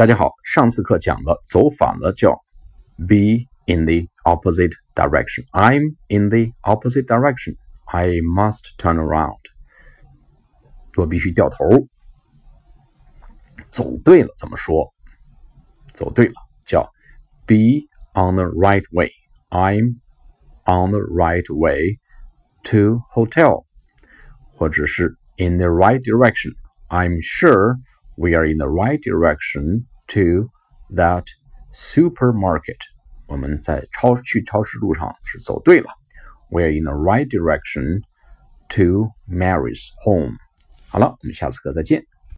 大家好，上次课讲的走反了叫 be in the opposite direction. I'm in the opposite direction. I must turn around. 我必须掉头。走对了怎么说？走对了叫 be on the right way. I'm on the right way to hotel，或者是 in the right direction. I'm sure we are in the right direction to that supermarket. 我们在超去超市路上是走对了。We are in the right direction to Mary's home. 好了，我们下次课再见。